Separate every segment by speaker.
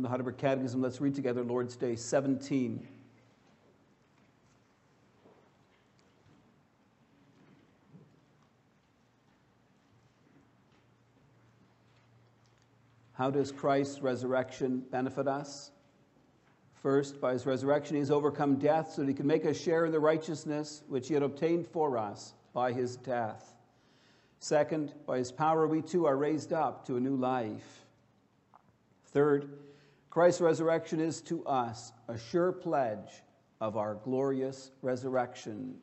Speaker 1: From the Heidelberg Catechism, let's read together Lord's Day 17. How does Christ's resurrection benefit us? First, by his resurrection, he has overcome death so that he can make us share in the righteousness which he had obtained for us by his death. Second, by his power, we too are raised up to a new life. Third, Christ's resurrection is to us a sure pledge of our glorious resurrection.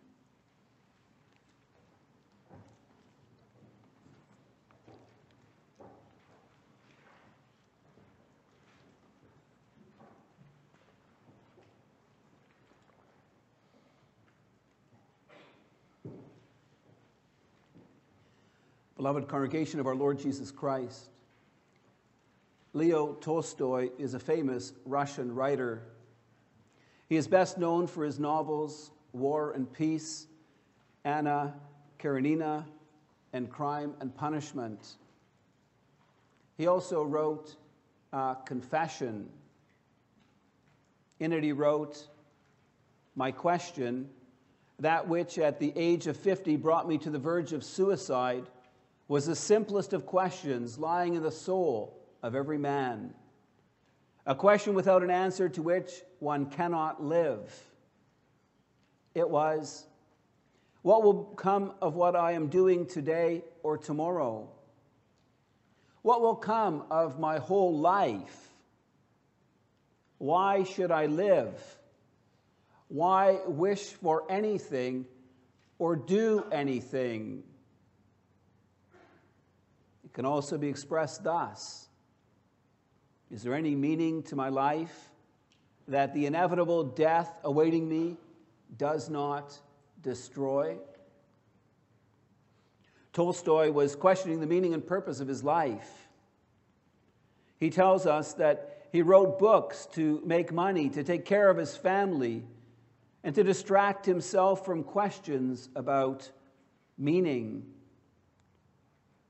Speaker 1: Beloved congregation of our Lord Jesus Christ, Leo Tolstoy is a famous Russian writer. He is best known for his novels War and Peace, Anna Karenina, and Crime and Punishment. He also wrote uh, Confession. In it, he wrote, My question, that which at the age of 50 brought me to the verge of suicide was the simplest of questions lying in the soul of every man. A question without an answer to which one cannot live. It was, What will come of what I am doing today or tomorrow? What will come of my whole life? Why should I live? Why wish for anything or do anything? It can also be expressed thus Is there any meaning to my life that the inevitable death awaiting me does not destroy? Tolstoy was questioning the meaning and purpose of his life. He tells us that he wrote books to make money, to take care of his family, and to distract himself from questions about meaning.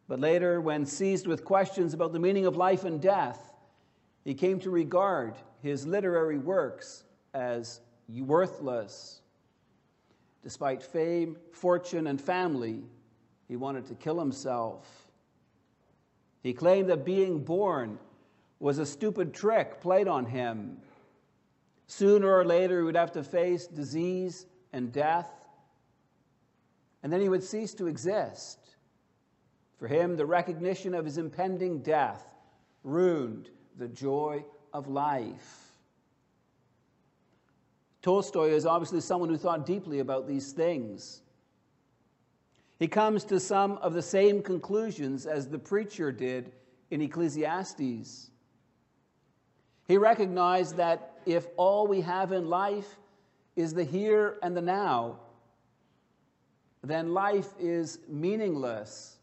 Speaker 1: But later, when seized with questions about the meaning of life and death, he came to regard his literary works as worthless. Despite fame, fortune, and family, he wanted to kill himself. He claimed that being born was a stupid trick played on him. Sooner or later, he would have to face disease and death, and then he would cease to exist. For him, the recognition of his impending death ruined the joy of life. Tolstoy is obviously someone who thought deeply about these things. He comes to some of the same conclusions as the preacher did in Ecclesiastes. He recognized that if all we have in life is the here and the now, then life is meaningless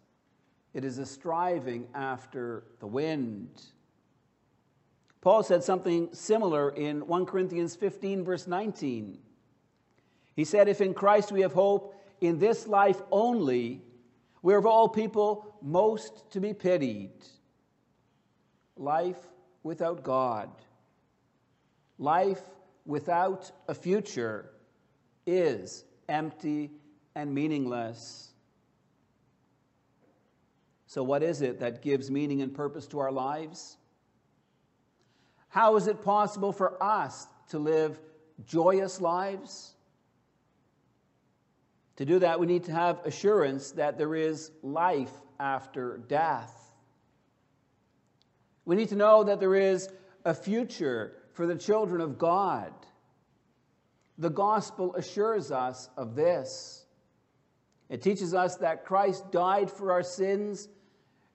Speaker 1: it is a striving after the wind. Paul said something similar in 1 Corinthians 15, verse 19. He said, If in Christ we have hope in this life only, we are of all people most to be pitied. Life without God, life without a future, is empty and meaningless. So, what is it that gives meaning and purpose to our lives? How is it possible for us to live joyous lives? To do that, we need to have assurance that there is life after death. We need to know that there is a future for the children of God. The gospel assures us of this. It teaches us that Christ died for our sins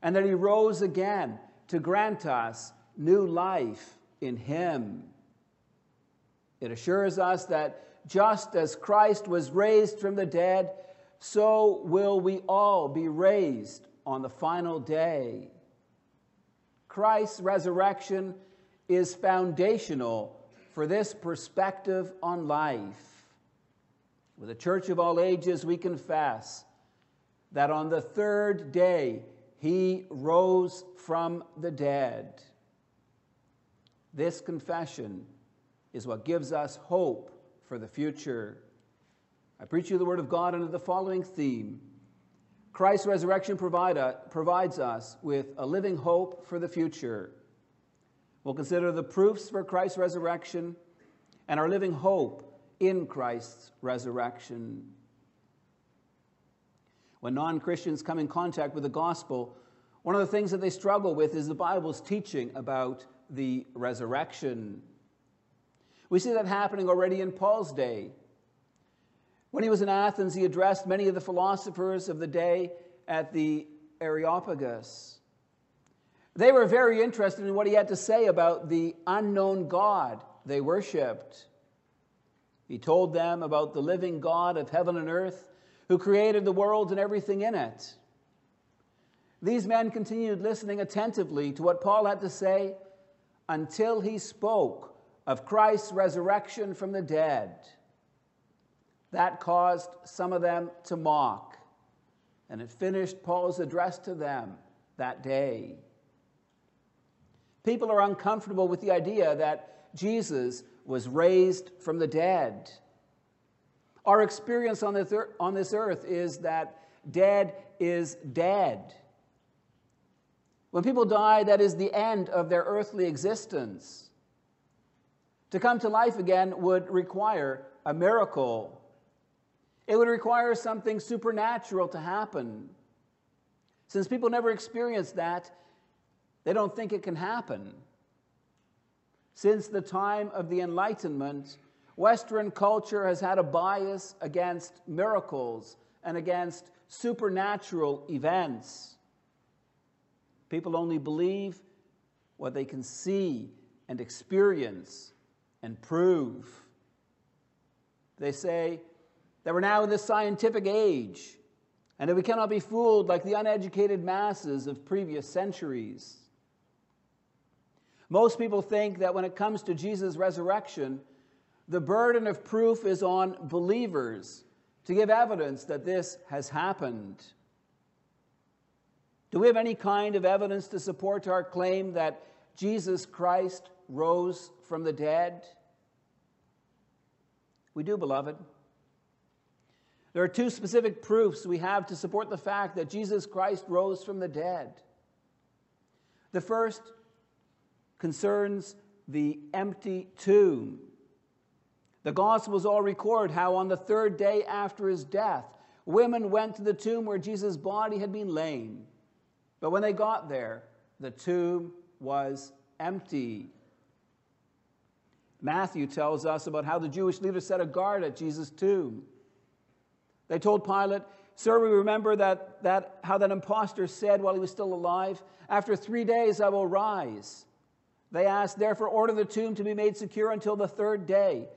Speaker 1: and that he rose again to grant us new life in him. It assures us that just as Christ was raised from the dead, so will we all be raised on the final day. Christ's resurrection is foundational for this perspective on life. With the church of all ages, we confess that on the third day, he rose from the dead. This confession is what gives us hope for the future. I preach you the Word of God under the following theme Christ's resurrection provide, provides us with a living hope for the future. We'll consider the proofs for Christ's resurrection and our living hope in Christ's resurrection. When non Christians come in contact with the gospel, one of the things that they struggle with is the Bible's teaching about the resurrection. We see that happening already in Paul's day. When he was in Athens, he addressed many of the philosophers of the day at the Areopagus. They were very interested in what he had to say about the unknown God they worshiped. He told them about the living God of heaven and earth who created the world and everything in it. These men continued listening attentively to what Paul had to say until he spoke of Christ's resurrection from the dead. That caused some of them to mock, and it finished Paul's address to them that day. People are uncomfortable with the idea that Jesus was raised from the dead. Our experience on this, earth, is that dead is dead. When people die, that is the end of their earthly existence. To come to life again would require a miracle. It would require something supernatural to happen. Since people never experience that, they don't think it can happen. Since the time of the Enlightenment, Western culture has had a bias against miracles and against supernatural events. People only believe what they can see and experience and prove. They say that we're now in the scientific age and that we cannot be fooled like the uneducated masses of previous centuries. Most people think that when it comes to Jesus' resurrection, the burden of proof is on believers to give evidence that this has happened. Do we have any kind of evidence to support our claim that Jesus Christ rose from the dead? We do, beloved. There are two specific proofs we have to support the fact that Jesus Christ rose from the dead. The first concerns the empty tomb. The Gospels all record how on the third day after his death, women went to the tomb where Jesus' body had been laid. But when they got there, the tomb was empty. Matthew tells us about how the Jewish leaders set a guard at Jesus' tomb. They told Pilate, Sir, we remember that, that how that impostor said while he was still alive, After three days I will rise. They asked, Therefore, order the tomb to be made secure until the third day,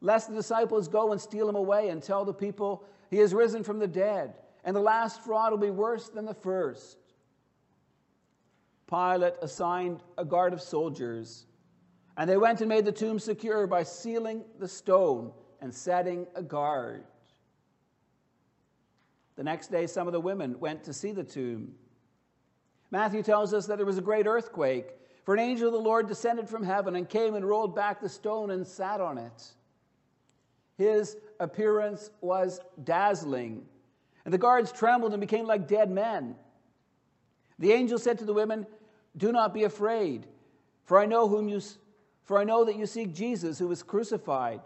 Speaker 1: lest the disciples go and steal him away and tell the people he has risen from the dead, and the last fraud will be worse than the first. Pilate assigned a guard of soldiers, and they went and made the tomb secure by sealing the stone and setting a guard. The next day, some of the women went to see the tomb. Matthew tells us that there was a great earthquake, for an angel of the Lord descended from heaven and came and rolled back the stone and sat on it. His appearance was dazzling, and the guards trembled and became like dead men. The angel said to the women, do not be afraid, for I know whom you for I know that you seek Jesus who was crucified.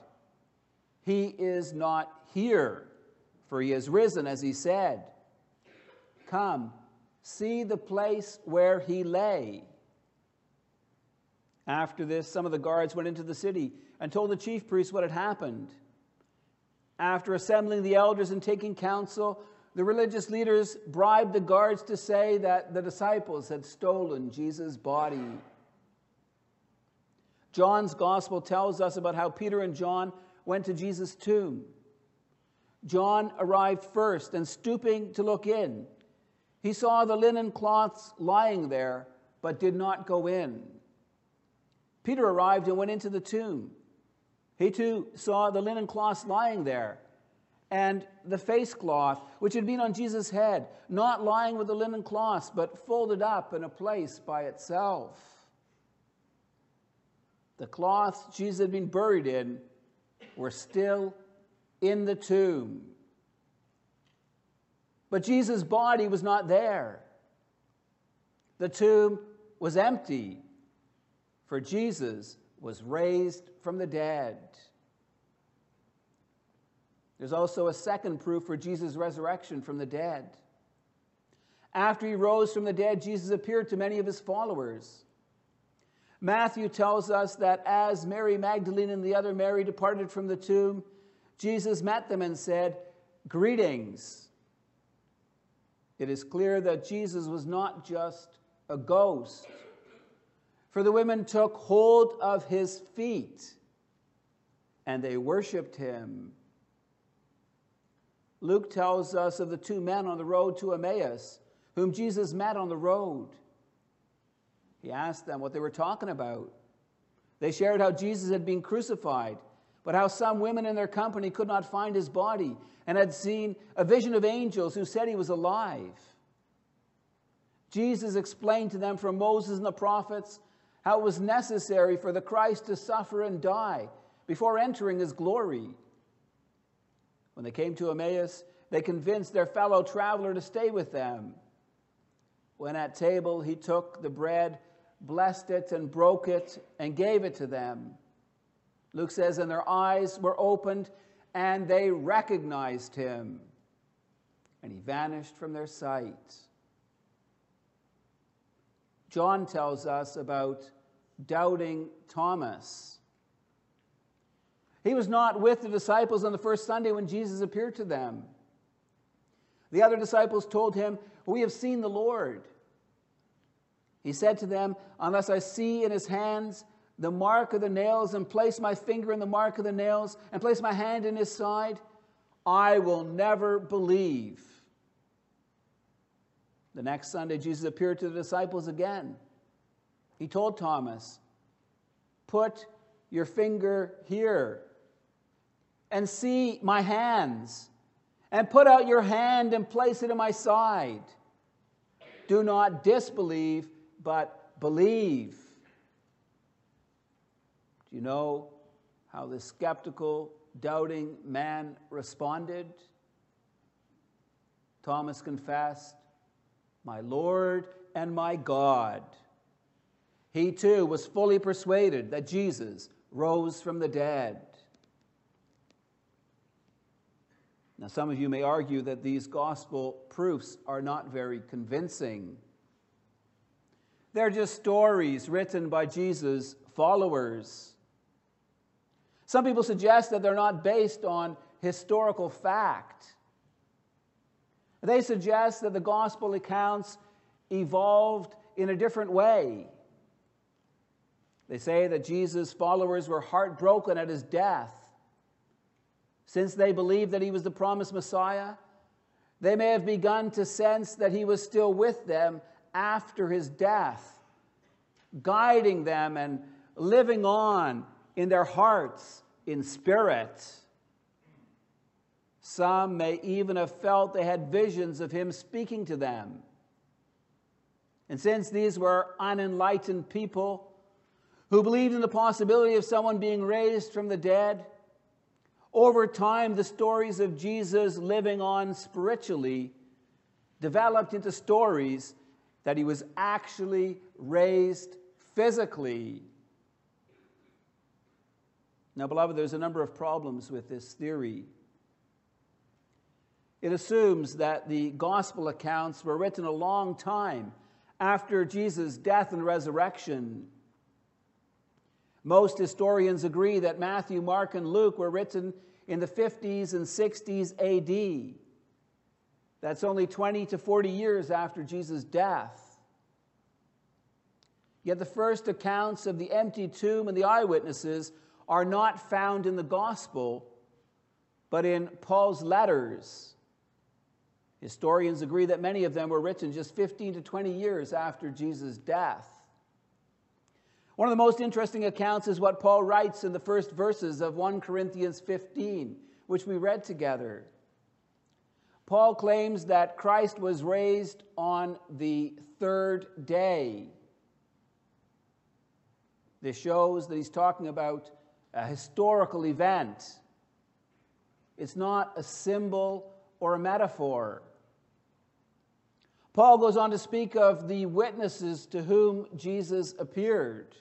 Speaker 1: He is not here, for he has risen as he said. Come, see the place where he lay. After this, some of the guards went into the city and told the chief priests what had happened. After assembling the elders and taking counsel, the religious leaders bribed the guards to say that the disciples had stolen Jesus' body. John's gospel tells us about how Peter and John went to Jesus' tomb. John arrived first, and stooping to look in, he saw the linen cloths lying there, but did not go in. Peter arrived and went into the tomb. He too saw the linen cloths lying there and the face cloth, which had been on Jesus' head, not lying with the linen cloths, but folded up in a place by itself. the cloths Jesus had been buried in were still in the tomb. But Jesus' body was not there. The tomb was empty, for Jesus was raised from the dead. There's also a second proof for Jesus' resurrection from the dead. After he rose from the dead, Jesus appeared to many of his followers. Matthew tells us that as Mary Magdalene and the other Mary departed from the tomb, Jesus met them and said, Greetings. It is clear that Jesus was not just a ghost, for the women took hold of his feet and they worshiped him. Luke tells us of the two men on the road to Emmaus, whom Jesus met on the road. He asked them what they were talking about. They shared how Jesus had been crucified, but how some women in their company could not find his body and had seen a vision of angels who said he was alive. Jesus explained to them from Moses and the prophets how it was necessary for the Christ to suffer and die before entering his glory. When they came to Emmaus, they convinced their fellow traveler to stay with them. When at table, he took the bread blessed it and broke it and gave it to them. Luke says, and their eyes were opened and they recognized him. And he vanished from their sight. John tells us about doubting Thomas. He was not with the disciples on the first Sunday when Jesus appeared to them. The other disciples told him, We have seen the Lord. He said to them, Unless I see in his hands the mark of the nails, and place my finger in the mark of the nails, and place my hand in his side, I will never believe. The next Sunday, Jesus appeared to the disciples again. He told Thomas, Put your finger here and see my hands, and put out your hand and place it in my side. Do not disbelieve, but believe. Do you know how the skeptical, doubting man responded? Thomas confessed, My Lord and my God. He too was fully persuaded that Jesus rose from the dead. Now, some of you may argue that these gospel proofs are not very convincing. They're just stories written by Jesus' followers. Some people suggest that they're not based on historical fact. They suggest that the gospel accounts evolved in a different way. They say that Jesus' followers were heartbroken at his death. Since they believed that he was the promised Messiah, they may have begun to sense that he was still with them after his death, guiding them and living on in their hearts in spirit. Some may even have felt they had visions of him speaking to them. And since these were unenlightened people who believed in the possibility of someone being raised from the dead, over time the stories of Jesus living on spiritually developed into stories that he was actually raised physically. Now, beloved, there's a number of problems with this theory. It assumes that the gospel accounts were written a long time after Jesus' death and resurrection. Most historians agree that Matthew, Mark, and Luke were written in the 50s and 60s AD. That's only 20 to 40 years after Jesus' death. Yet the first accounts of the empty tomb and the eyewitnesses are not found in the gospel, but in Paul's letters. Historians agree that many of them were written just 15 to 20 years after Jesus' death. One of the most interesting accounts is what Paul writes in the first verses of 1 Corinthians 15, which we read together. Paul claims that Christ was raised on the third day. This shows that he's talking about a historical event. It's not a symbol or a metaphor. Paul goes on to speak of the witnesses to whom Jesus appeared.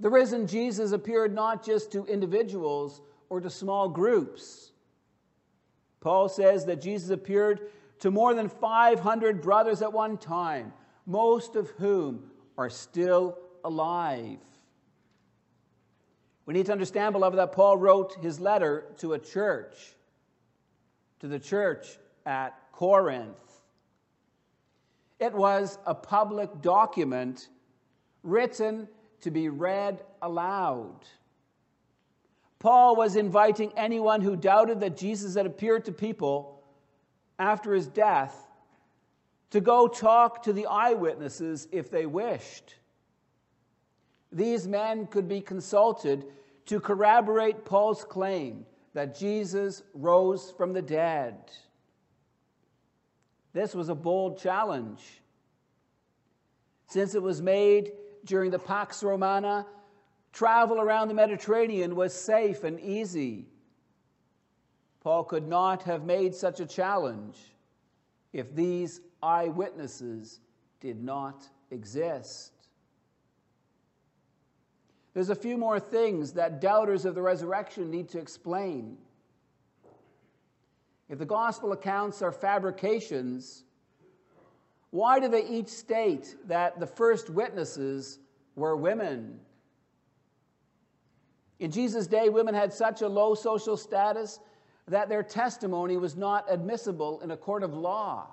Speaker 1: The risen Jesus appeared not just to individuals or to small groups. Paul says that Jesus appeared to more than 500 brothers at one time, most of whom are still alive. We need to understand, beloved, that Paul wrote his letter to a church, to the church at Corinth. It was a public document written to be read aloud. Paul was inviting anyone who doubted that Jesus had appeared to people after his death to go talk to the eyewitnesses if they wished. These men could be consulted to corroborate Paul's claim that Jesus rose from the dead. This was a bold challenge. Since it was made during the Pax Romana, travel around the Mediterranean was safe and easy. Paul could not have made such a challenge if these eyewitnesses did not exist. There's a few more things that doubters of the resurrection need to explain. If the gospel accounts are fabrications, why do they each state that the first witnesses were women? In Jesus' day, women had such a low social status that their testimony was not admissible in a court of law.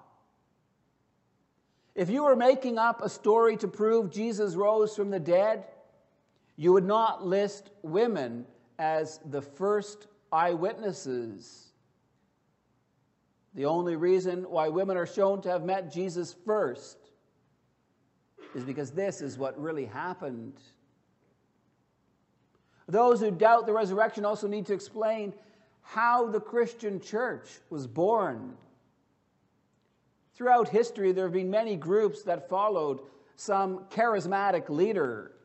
Speaker 1: If you were making up a story to prove Jesus rose from the dead, you would not list women as the first eyewitnesses. The only reason why women are shown to have met Jesus first is because this is what really happened. Those who doubt the resurrection also need to explain how the Christian church was born. Throughout history, there have been many groups that followed some charismatic leader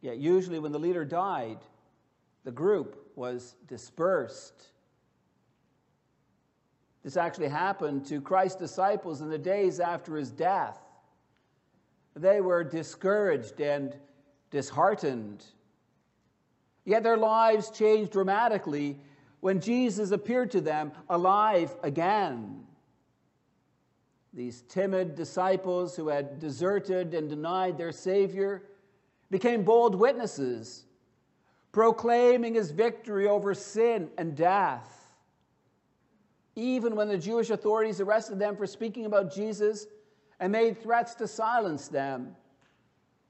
Speaker 1: Yet, usually, when the leader died, the group was dispersed. This actually happened to Christ's disciples in the days after his death. They were discouraged and disheartened. Yet their lives changed dramatically when Jesus appeared to them alive again. These timid disciples who had deserted and denied their Savior became bold witnesses, proclaiming his victory over sin and death. Even when the Jewish authorities arrested them for speaking about Jesus and made threats to silence them,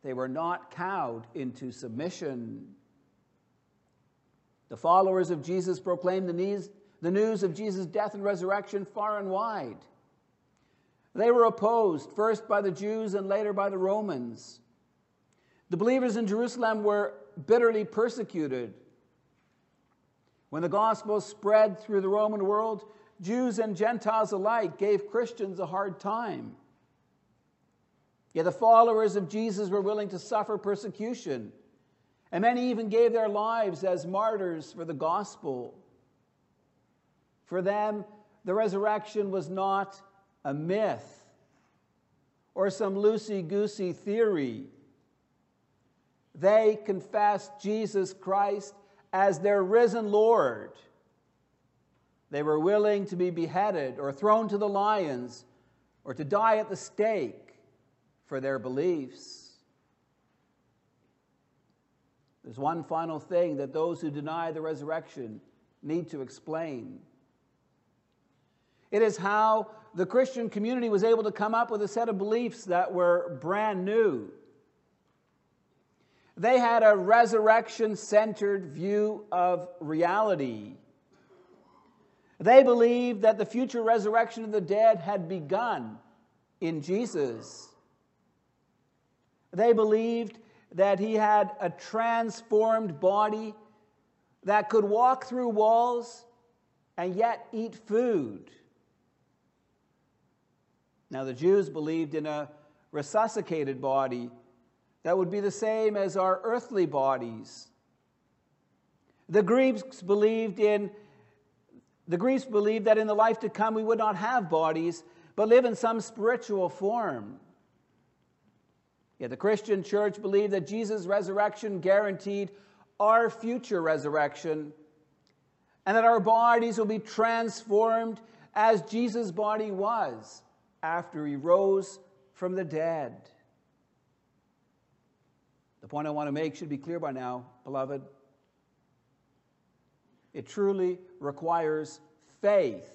Speaker 1: they were not cowed into submission. The followers of Jesus proclaimed the news, of Jesus' death and resurrection far and wide. They were opposed first by the Jews and later by the Romans. The believers in Jerusalem were bitterly persecuted. When the gospel spread through the Roman world, Jews and Gentiles alike gave Christians a hard time. Yet the followers of Jesus were willing to suffer persecution, and many even gave their lives as martyrs for the gospel. For them, the resurrection was not a myth or some loosey goosey theory they confessed Jesus Christ as their risen Lord. They were willing to be beheaded or thrown to the lions or to die at the stake for their beliefs. There's one final thing that those who deny the resurrection need to explain. It is how the Christian community was able to come up with a set of beliefs that were brand new they had a resurrection centered view of reality. They believed that the future resurrection of the dead had begun in Jesus. They believed that he had a transformed body that could walk through walls and yet eat food. Now, the Jews believed in a resuscitated body that would be the same as our earthly bodies. The Greeks believed in the Greeks believed that in the life to come we would not have bodies, but live in some spiritual form. Yet the Christian church believed that Jesus' resurrection guaranteed our future resurrection and that our bodies will be transformed as Jesus' body was after he rose from the dead. The point I want to make should be clear by now, beloved. It truly requires faith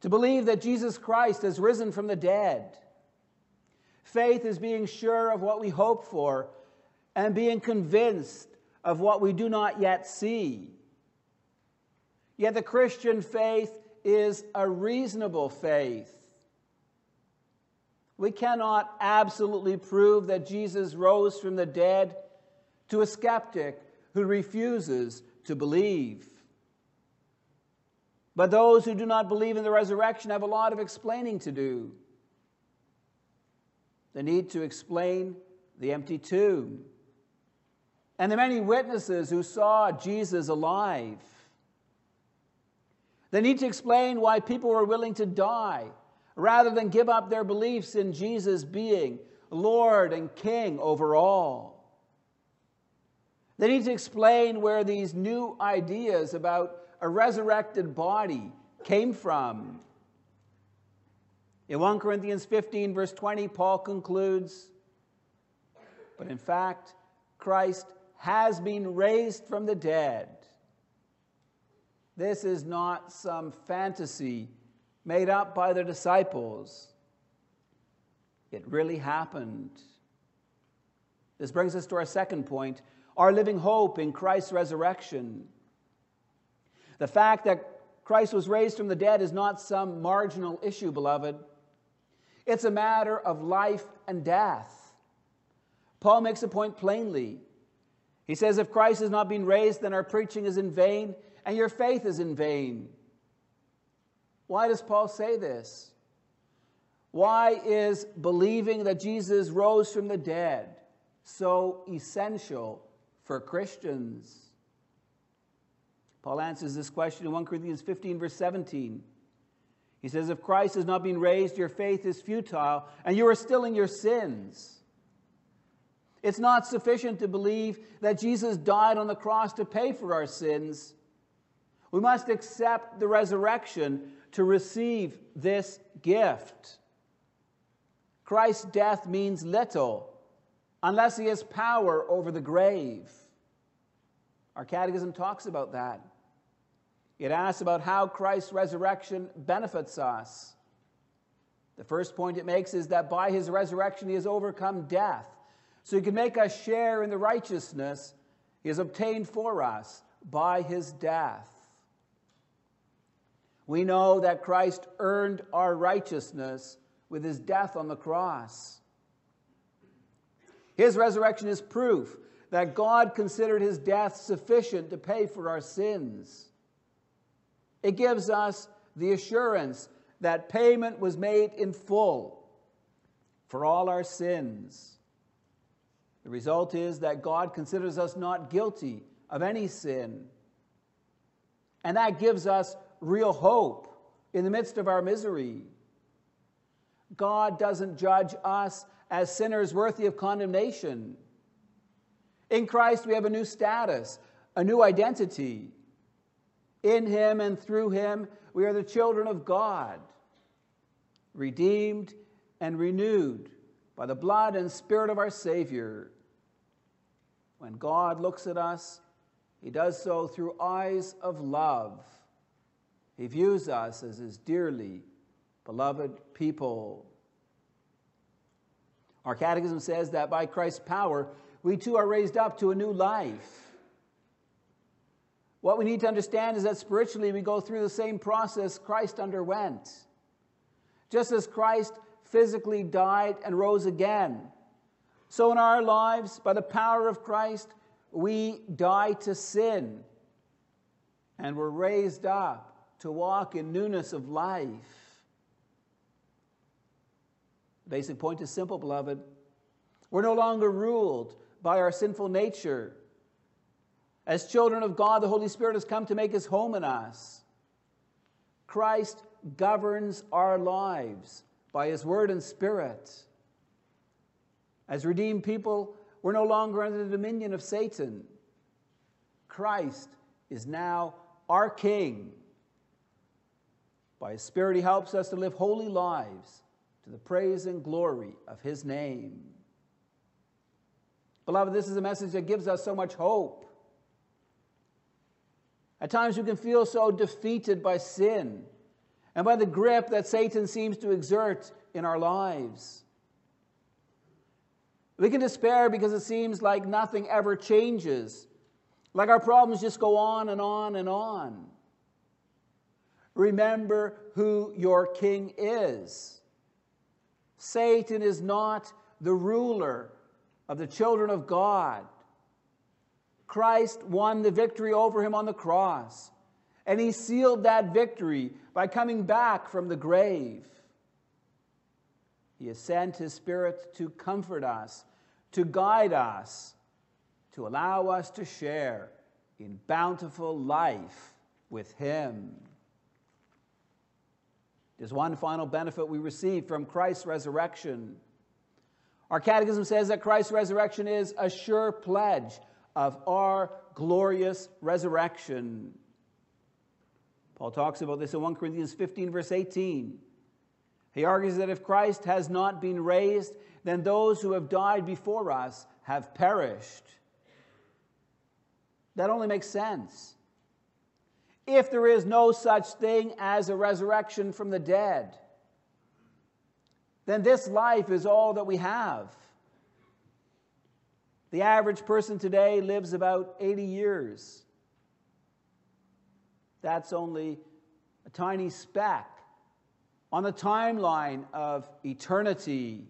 Speaker 1: to believe that Jesus Christ has risen from the dead. Faith is being sure of what we hope for and being convinced of what we do not yet see. Yet the Christian faith is a reasonable faith. We cannot absolutely prove that Jesus rose from the dead to a skeptic who refuses to believe. But those who do not believe in the resurrection have a lot of explaining to do. The need to explain the empty tomb and the many witnesses who saw Jesus alive. They need to explain why people were willing to die rather than give up their beliefs in Jesus being Lord and King over all. They need to explain where these new ideas about a resurrected body came from. In 1 Corinthians 15, verse 20, Paul concludes But in fact, Christ has been raised from the dead. This is not some fantasy made up by the disciples. It really happened. This brings us to our second point our living hope in Christ's resurrection. The fact that Christ was raised from the dead is not some marginal issue, beloved. It's a matter of life and death. Paul makes a point plainly. He says, If Christ has not been raised, then our preaching is in vain and your faith is in vain. Why does Paul say this? Why is believing that Jesus rose from the dead so essential for Christians? Paul answers this question in 1 Corinthians 15, verse 17. He says, If Christ has not been raised, your faith is futile, and you are still in your sins. It's not sufficient to believe that Jesus died on the cross to pay for our sins. We must accept the resurrection to receive this gift. Christ's death means little unless he has power over the grave. Our catechism talks about that. It asks about how Christ's resurrection benefits us. The first point it makes is that by his resurrection he has overcome death. So he can make us share in the righteousness he has obtained for us by his death. We know that Christ earned our righteousness with his death on the cross. His resurrection is proof that God considered his death sufficient to pay for our sins. It gives us the assurance that payment was made in full for all our sins. The result is that God considers us not guilty of any sin. And that gives us real hope in the midst of our misery. God doesn't judge us as sinners worthy of condemnation. In Christ, we have a new status, a new identity. In Him and through Him, we are the children of God, redeemed and renewed by the blood and Spirit of our Savior. When God looks at us, He does so through eyes of love he views us as his dearly beloved people. Our catechism says that by Christ's power, we too are raised up to a new life. What we need to understand is that spiritually we go through the same process Christ underwent. Just as Christ physically died and rose again, so in our lives, by the power of Christ, we die to sin and we're raised up to walk in newness of life. The basic point is simple, beloved. We're no longer ruled by our sinful nature. As children of God, the Holy Spirit has come to make his home in us. Christ governs our lives by his word and spirit. As redeemed people, we're no longer under the dominion of Satan. Christ is now our King. By his Spirit, he helps us to live holy lives to the praise and glory of his name. Beloved, this is a message that gives us so much hope. At times we can feel so defeated by sin and by the grip that Satan seems to exert in our lives. We can despair because it seems like nothing ever changes, like our problems just go on and on and on. Remember who your king is. Satan is not the ruler of the children of God. Christ won the victory over him on the cross, and he sealed that victory by coming back from the grave. He has sent his Spirit to comfort us, to guide us, to allow us to share in bountiful life with him. There's one final benefit we receive from Christ's resurrection. Our catechism says that Christ's resurrection is a sure pledge of our glorious resurrection. Paul talks about this in 1 Corinthians 15, verse 18. He argues that if Christ has not been raised, then those who have died before us have perished. That only makes sense. If there is no such thing as a resurrection from the dead, then this life is all that we have. The average person today lives about 80 years. That's only a tiny speck on the timeline of eternity.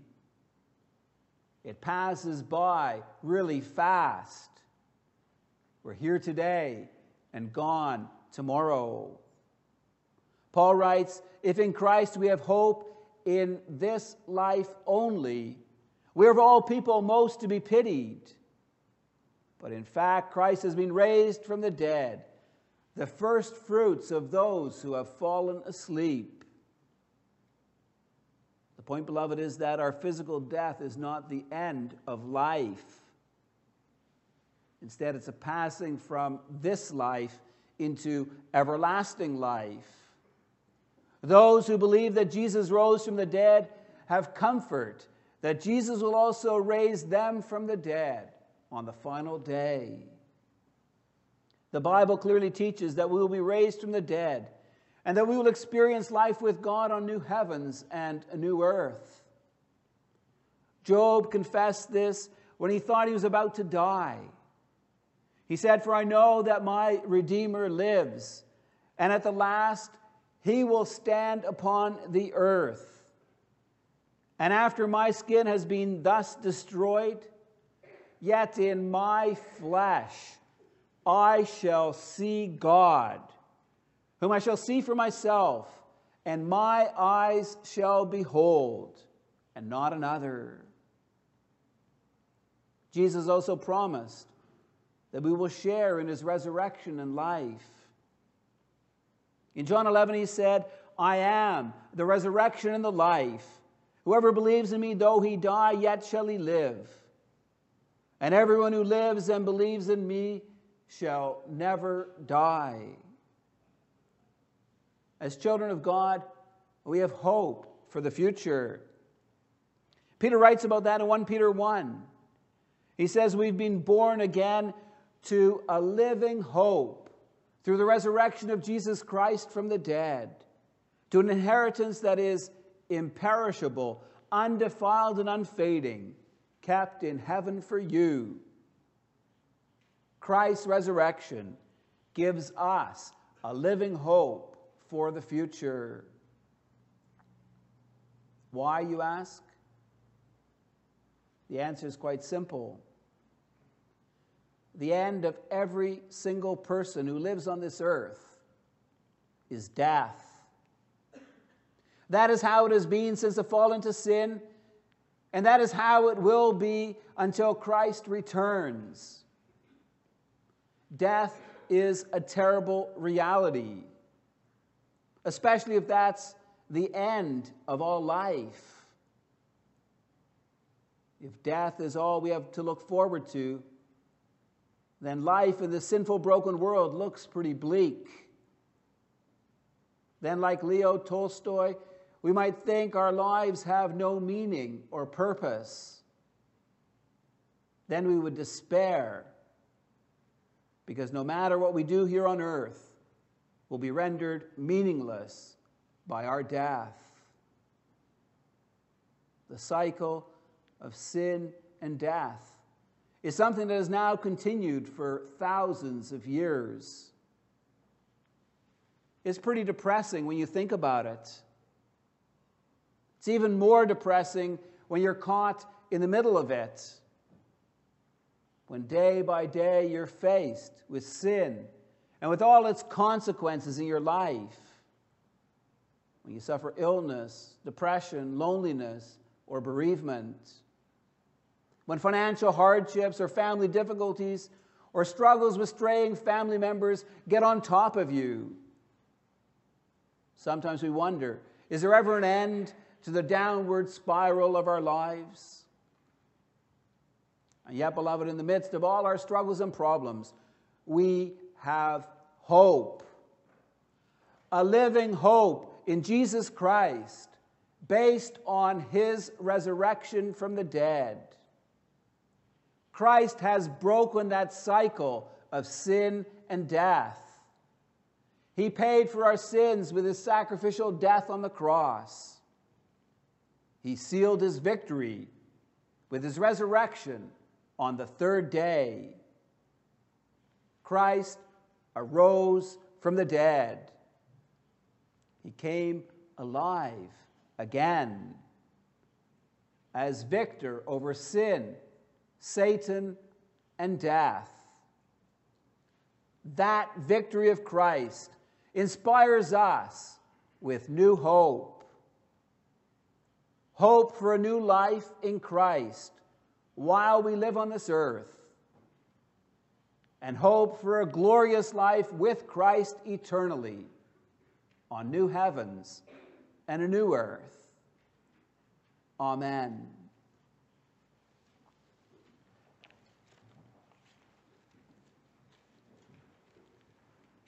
Speaker 1: It passes by really fast. We're here today and gone tomorrow. Paul writes If in Christ we have hope in this life only, we are of all people most to be pitied. But in fact, Christ has been raised from the dead, the first fruits of those who have fallen asleep. The point, beloved, is that our physical death is not the end of life. Instead, it's a passing from this life into everlasting life. Those who believe that Jesus rose from the dead have comfort that Jesus will also raise them from the dead on the final day. The Bible clearly teaches that we will be raised from the dead and that we will experience life with God on new heavens and a new earth. Job confessed this when he thought he was about to die. He said, For I know that my Redeemer lives, and at the last he will stand upon the earth. And after my skin has been thus destroyed, yet in my flesh I shall see God, whom I shall see for myself, and my eyes shall behold, and not another. Jesus also promised that we will share in his resurrection and life. In John 11, he said, I am the resurrection and the life. Whoever believes in me, though he die, yet shall he live. And everyone who lives and believes in me shall never die. As children of God, we have hope for the future. Peter writes about that in 1 Peter 1. He says, We've been born again to a living hope through the resurrection of Jesus Christ from the dead, to an inheritance that is imperishable, undefiled, and unfading, kept in heaven for you. Christ's resurrection gives us a living hope for the future. Why, you ask? The answer is quite simple the end of every single person who lives on this earth is death. That is how it has been since the fall into sin, And that is how it will be until Christ returns. Death is a terrible reality, especially if that's the end of all life. If death is all we have to look forward to, then life in the sinful, broken world looks pretty bleak. Then, like Leo Tolstoy, we might think our lives have no meaning or purpose. Then we would despair because no matter what we do here on earth will be rendered meaningless by our death. The cycle of sin and death is something that has now continued for thousands of years. It's pretty depressing when you think about it. It's even more depressing when you're caught in the middle of it. When day by day you're faced with sin and with all its consequences in your life. When you suffer illness, depression, loneliness, or bereavement when financial hardships or family difficulties or struggles with straying family members get on top of you. Sometimes we wonder is there ever an end to the downward spiral of our lives? And yet, beloved, in the midst of all our struggles and problems, we have hope. A living hope in Jesus Christ based on his resurrection from the dead. Christ has broken that cycle of sin and death. He paid for our sins with his sacrificial death on the cross. He sealed his victory with his resurrection on the third day. Christ arose from the dead. He came alive again as victor over sin Satan, and death. That victory of Christ inspires us with new hope. Hope for a new life in Christ while we live on this earth. And hope for a glorious life with Christ eternally on new heavens and a new earth. Amen.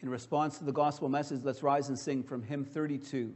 Speaker 1: In response to the gospel message, let's rise and sing from hymn 32.